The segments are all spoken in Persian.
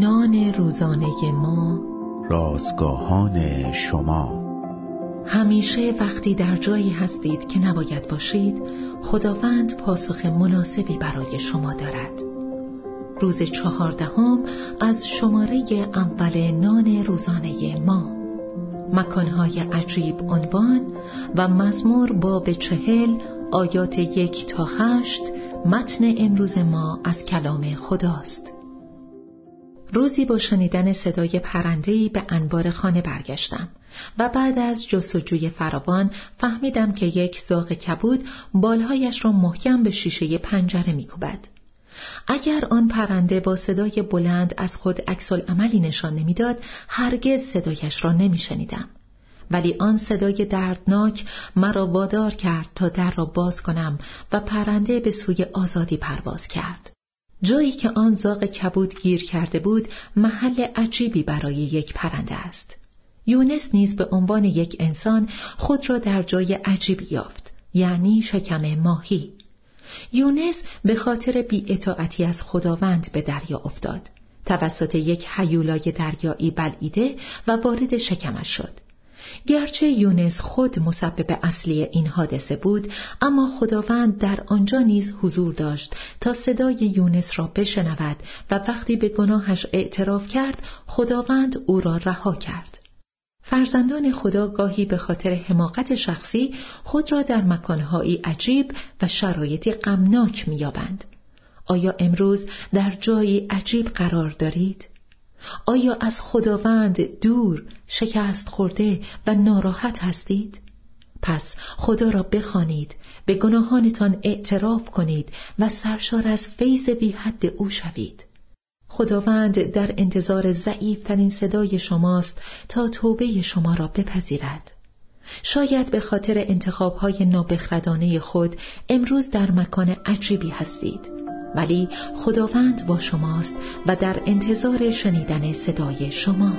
نان روزانه ما. رازگاهان شما. همیشه وقتی در جایی هستید که نباید باشید خداوند پاسخ مناسبی برای شما دارد. روز چهاردهم از شماره اول نان روزانه ما. مکانهای عجیب عنوان و مزمور باب چهل آیات یک تا هشت متن امروز ما از کلام خداست. روزی با شنیدن صدای پرندهی به انبار خانه برگشتم و بعد از جستجوی فراوان فهمیدم که یک زاغ کبود بالهایش را محکم به شیشه پنجره میکوبد. اگر آن پرنده با صدای بلند از خود عکس عملی نشان نمی‌داد هرگز صدایش را نمیشنیدم ولی آن صدای دردناک مرا وادار کرد تا در را باز کنم و پرنده به سوی آزادی پرواز کرد جایی که آن زاغ کبود گیر کرده بود محل عجیبی برای یک پرنده است. یونس نیز به عنوان یک انسان خود را در جای عجیبی یافت یعنی شکم ماهی. یونس به خاطر بیاطاعتی از خداوند به دریا افتاد. توسط یک حیولای دریایی بلعیده و وارد شکمش شد. گرچه یونس خود مسبب اصلی این حادثه بود اما خداوند در آنجا نیز حضور داشت تا صدای یونس را بشنود و وقتی به گناهش اعتراف کرد خداوند او را رها کرد فرزندان خدا گاهی به خاطر حماقت شخصی خود را در مکانهایی عجیب و شرایطی غمناک میابند. آیا امروز در جایی عجیب قرار دارید؟ آیا از خداوند دور، شکست خورده و ناراحت هستید؟ پس خدا را بخوانید، به گناهانتان اعتراف کنید و سرشار از فیض بی حد او شوید. خداوند در انتظار ضعیفترین صدای شماست تا توبه شما را بپذیرد. شاید به خاطر انتخابهای نابخردانه خود امروز در مکان عجیبی هستید ولی خداوند با شماست و در انتظار شنیدن صدای شما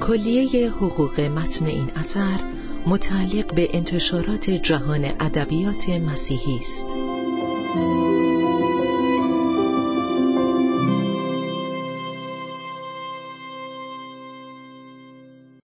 کلیه حقوق متن این اثر متعلق به انتشارات جهان ادبیات مسیحی است.